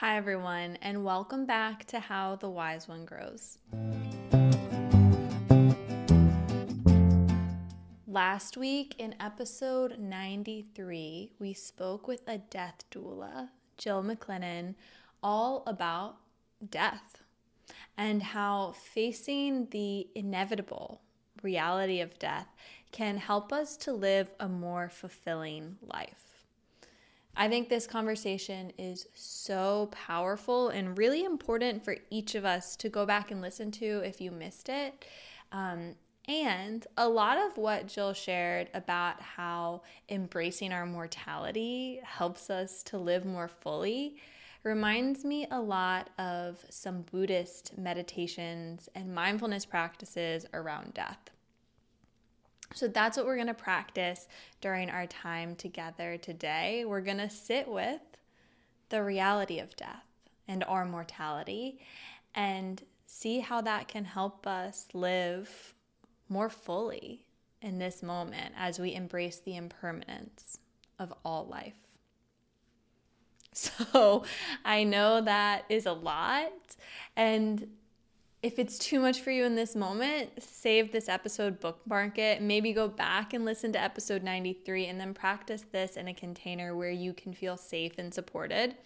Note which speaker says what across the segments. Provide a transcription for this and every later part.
Speaker 1: Hi, everyone, and welcome back to How the Wise One Grows. Last week in episode 93, we spoke with a death doula, Jill McClennan, all about death and how facing the inevitable reality of death can help us to live a more fulfilling life. I think this conversation is so powerful and really important for each of us to go back and listen to if you missed it. Um, and a lot of what Jill shared about how embracing our mortality helps us to live more fully reminds me a lot of some Buddhist meditations and mindfulness practices around death. So that's what we're going to practice during our time together today. We're going to sit with the reality of death and our mortality and see how that can help us live more fully in this moment as we embrace the impermanence of all life. So I know that is a lot. And if it's too much for you in this moment, save this episode, bookmark it, maybe go back and listen to episode 93 and then practice this in a container where you can feel safe and supported.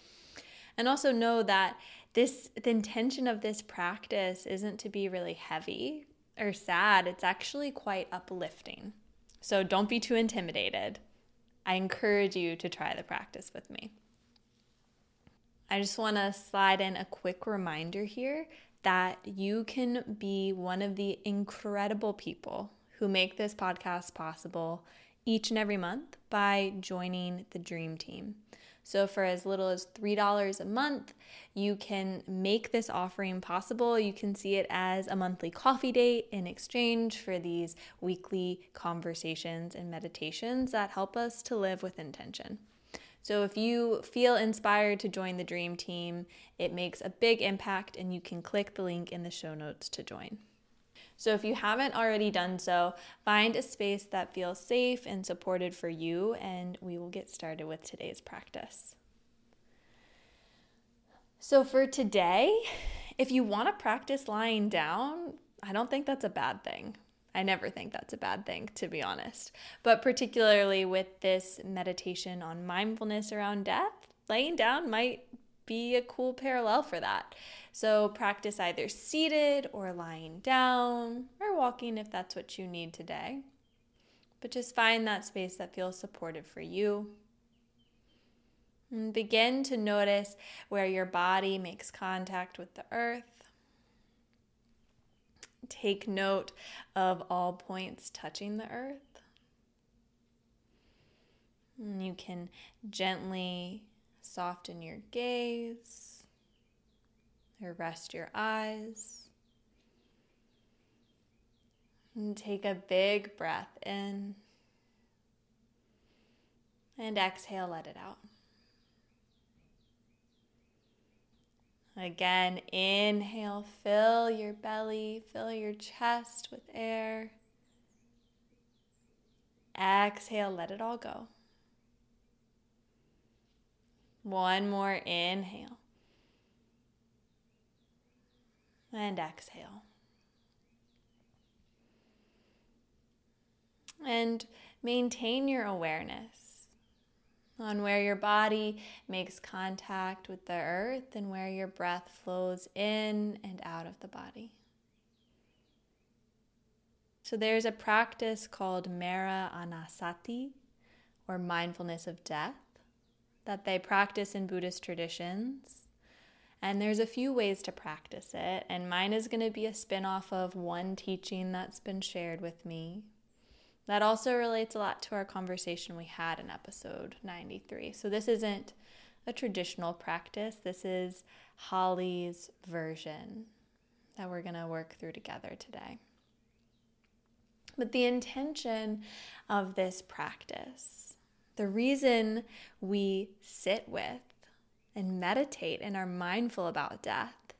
Speaker 1: And also know that this the intention of this practice isn't to be really heavy or sad, it's actually quite uplifting. So don't be too intimidated. I encourage you to try the practice with me. I just want to slide in a quick reminder here that you can be one of the incredible people who make this podcast possible each and every month by joining the Dream Team. So, for as little as $3 a month, you can make this offering possible. You can see it as a monthly coffee date in exchange for these weekly conversations and meditations that help us to live with intention. So if you feel inspired to join the Dream Team, it makes a big impact, and you can click the link in the show notes to join. So if you haven't already done so, find a space that feels safe and supported for you, and we will get started with today's practice. So for today, if you want to practice lying down, I don't think that's a bad thing. I never think that's a bad thing, to be honest. But particularly with this meditation on mindfulness around death, laying down might be a cool parallel for that. So practice either seated or lying down or walking if that's what you need today. But just find that space that feels supportive for you. And begin to notice where your body makes contact with the earth. Take note of all points touching the earth. And you can gently soften your gaze or rest your eyes. And take a big breath in and exhale, let it out. Again, inhale, fill your belly, fill your chest with air. Exhale, let it all go. One more inhale. And exhale. And maintain your awareness on where your body makes contact with the earth and where your breath flows in and out of the body. So there's a practice called Maranasati, or mindfulness of death, that they practice in Buddhist traditions. And there's a few ways to practice it, and mine is going to be a spin off of one teaching that's been shared with me that also relates a lot to our conversation we had in episode 93. So, this isn't a traditional practice, this is Holly's version that we're going to work through together today. But the intention of this practice, the reason we sit with and meditate and are mindful about death,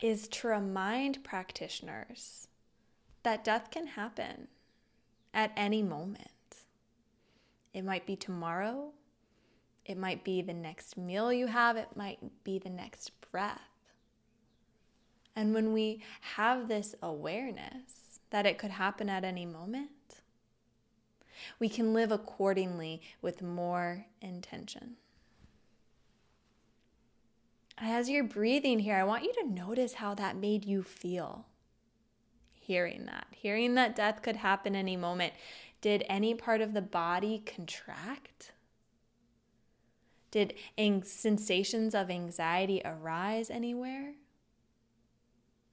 Speaker 1: is to remind practitioners that death can happen at any moment. It might be tomorrow, It might be the next meal you have, it might be the next breath. And when we have this awareness that it could happen at any moment, we can live accordingly with more intention. As you're breathing here, I want you to notice how that made you feel. Hearing that, hearing that death could happen any moment. Did any part of the body contract? Did sensations of anxiety arise anywhere?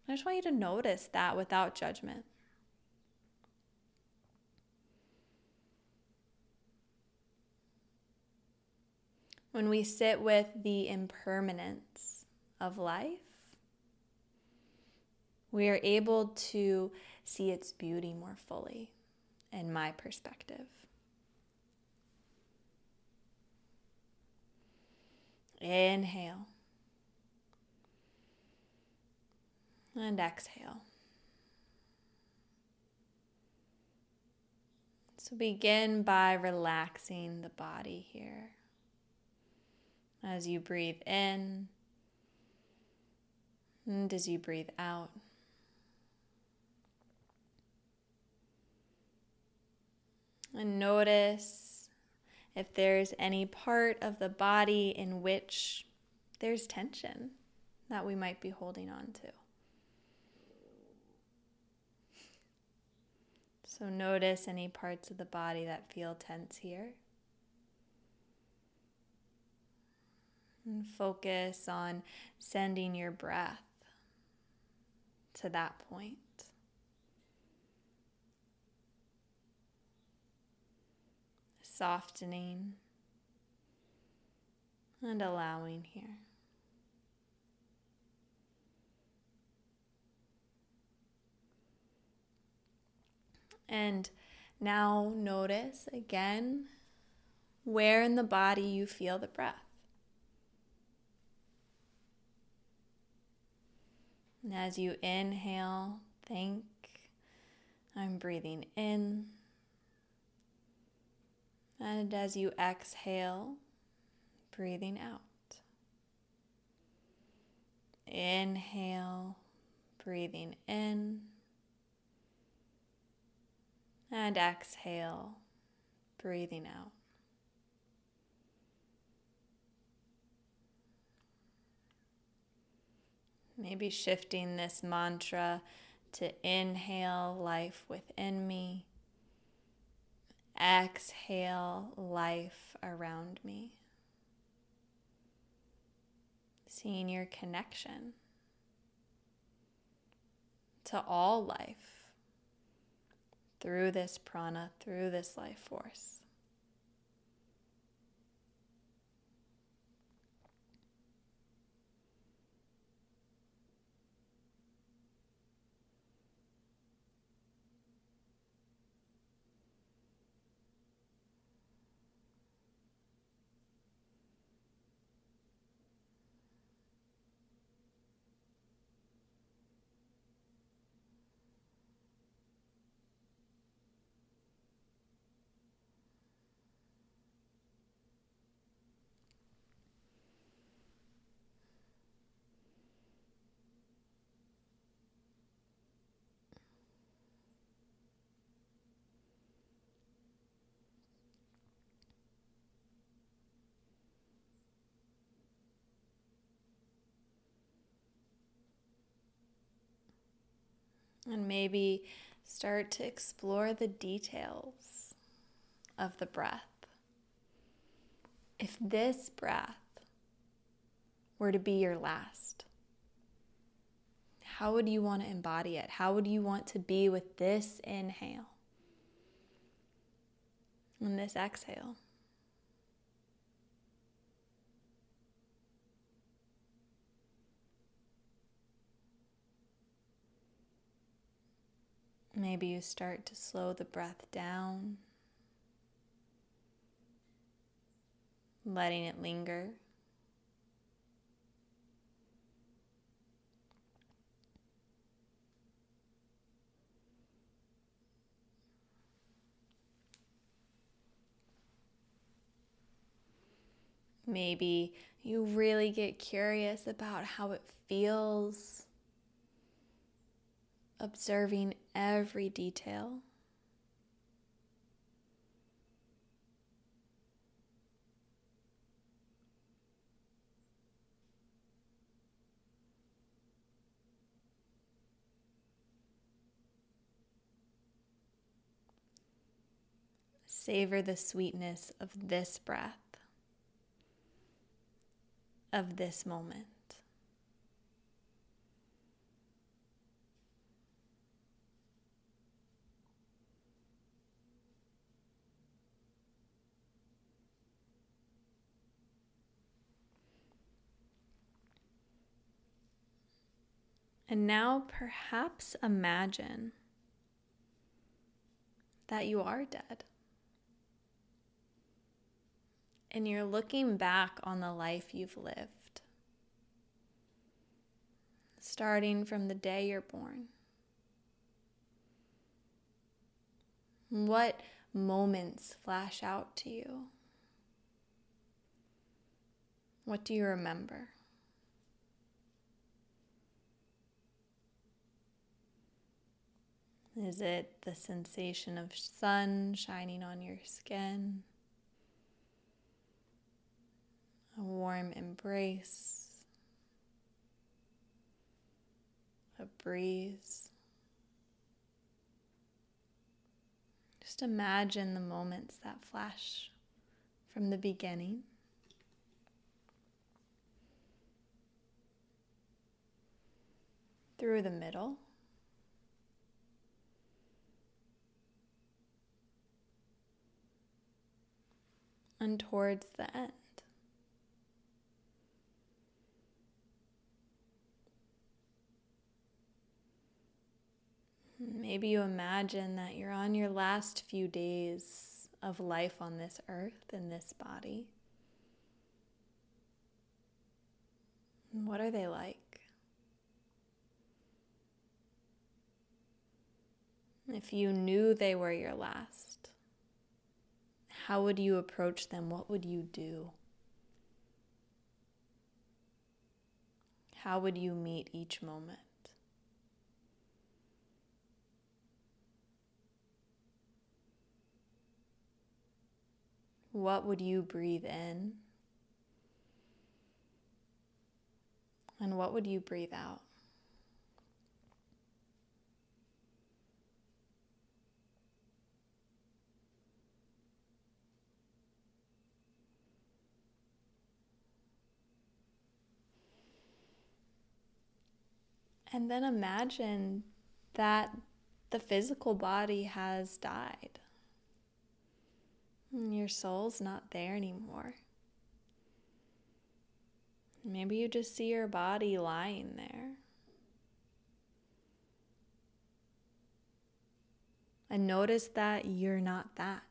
Speaker 1: I just want you to notice that without judgment. When we sit with the impermanence of life, we are able to see its beauty more fully, in my perspective. Inhale. And exhale. So begin by relaxing the body here. As you breathe in and as you breathe out. And notice if there's any part of the body in which there's tension that we might be holding on to. So notice any parts of the body that feel tense here. And focus on sending your breath to that point. Softening and allowing here. And now notice again where in the body you feel the breath. And as you inhale, think I'm breathing in. And as you exhale, breathing out. Inhale, breathing in and exhale, breathing out. Maybe shifting this mantra to inhale life within me, exhale life around me. Seeing your connection to all life through this prana, through this life force. And maybe start to explore the details of the breath. If this breath were to be your last, how would you want to embody it? How would you want to be with this inhale and this exhale? Maybe you start to slow the breath down, letting it linger. Maybe you really get curious about how it feels, observing every detail. Savor the sweetness of this breath, of this moment. And now perhaps imagine that you are dead and you're looking back on the life you've lived, starting from the day you're born. What moments flash out to you? What do you remember? Is it the sensation of sun shining on your skin? a warm embrace, a breeze. Just imagine the moments that flash from the beginning. Through the middle. And towards the end. Maybe you imagine that you're on your last few days of life on this earth in this body. What are they like? If you knew they were your last, how would you approach them? What would you do? How would you meet each moment? What would you breathe in? And what would you breathe out? And then imagine that the physical body has died. Your soul's not there anymore. Maybe you just see your body lying there. And notice that you're not that.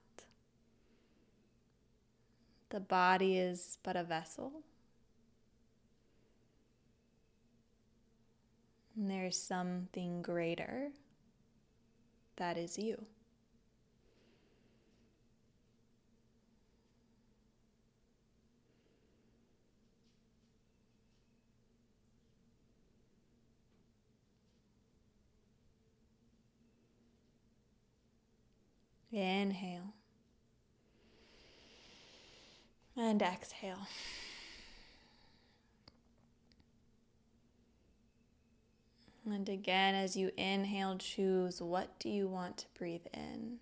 Speaker 1: The body is but a vessel. And there's something greater that is you. Inhale. And exhale. And again, as you inhale, choose what do you want to breathe in?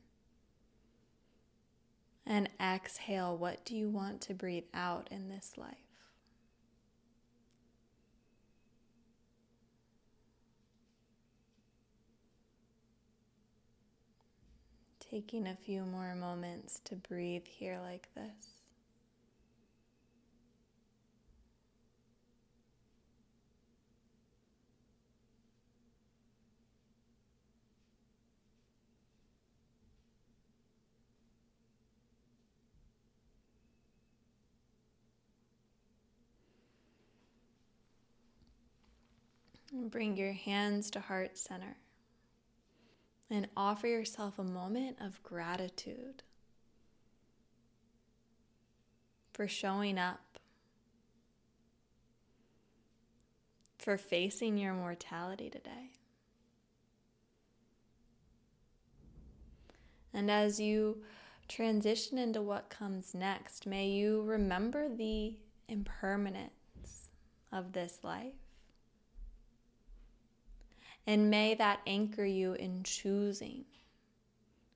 Speaker 1: And exhale, what do you want to breathe out in this life? Taking a few more moments to breathe here like this. bring your hands to heart center and offer yourself a moment of gratitude for showing up, for facing your mortality today. And as you transition into what comes next, may you remember the impermanence of this life. And may that anchor you in choosing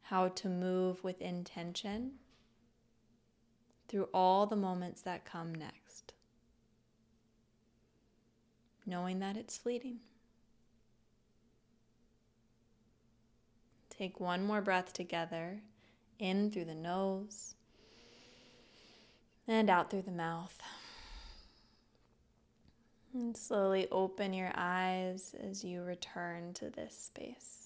Speaker 1: how to move with intention through all the moments that come next, knowing that it's fleeting. Take one more breath together, in through the nose and out through the mouth. And slowly open your eyes as you return to this space.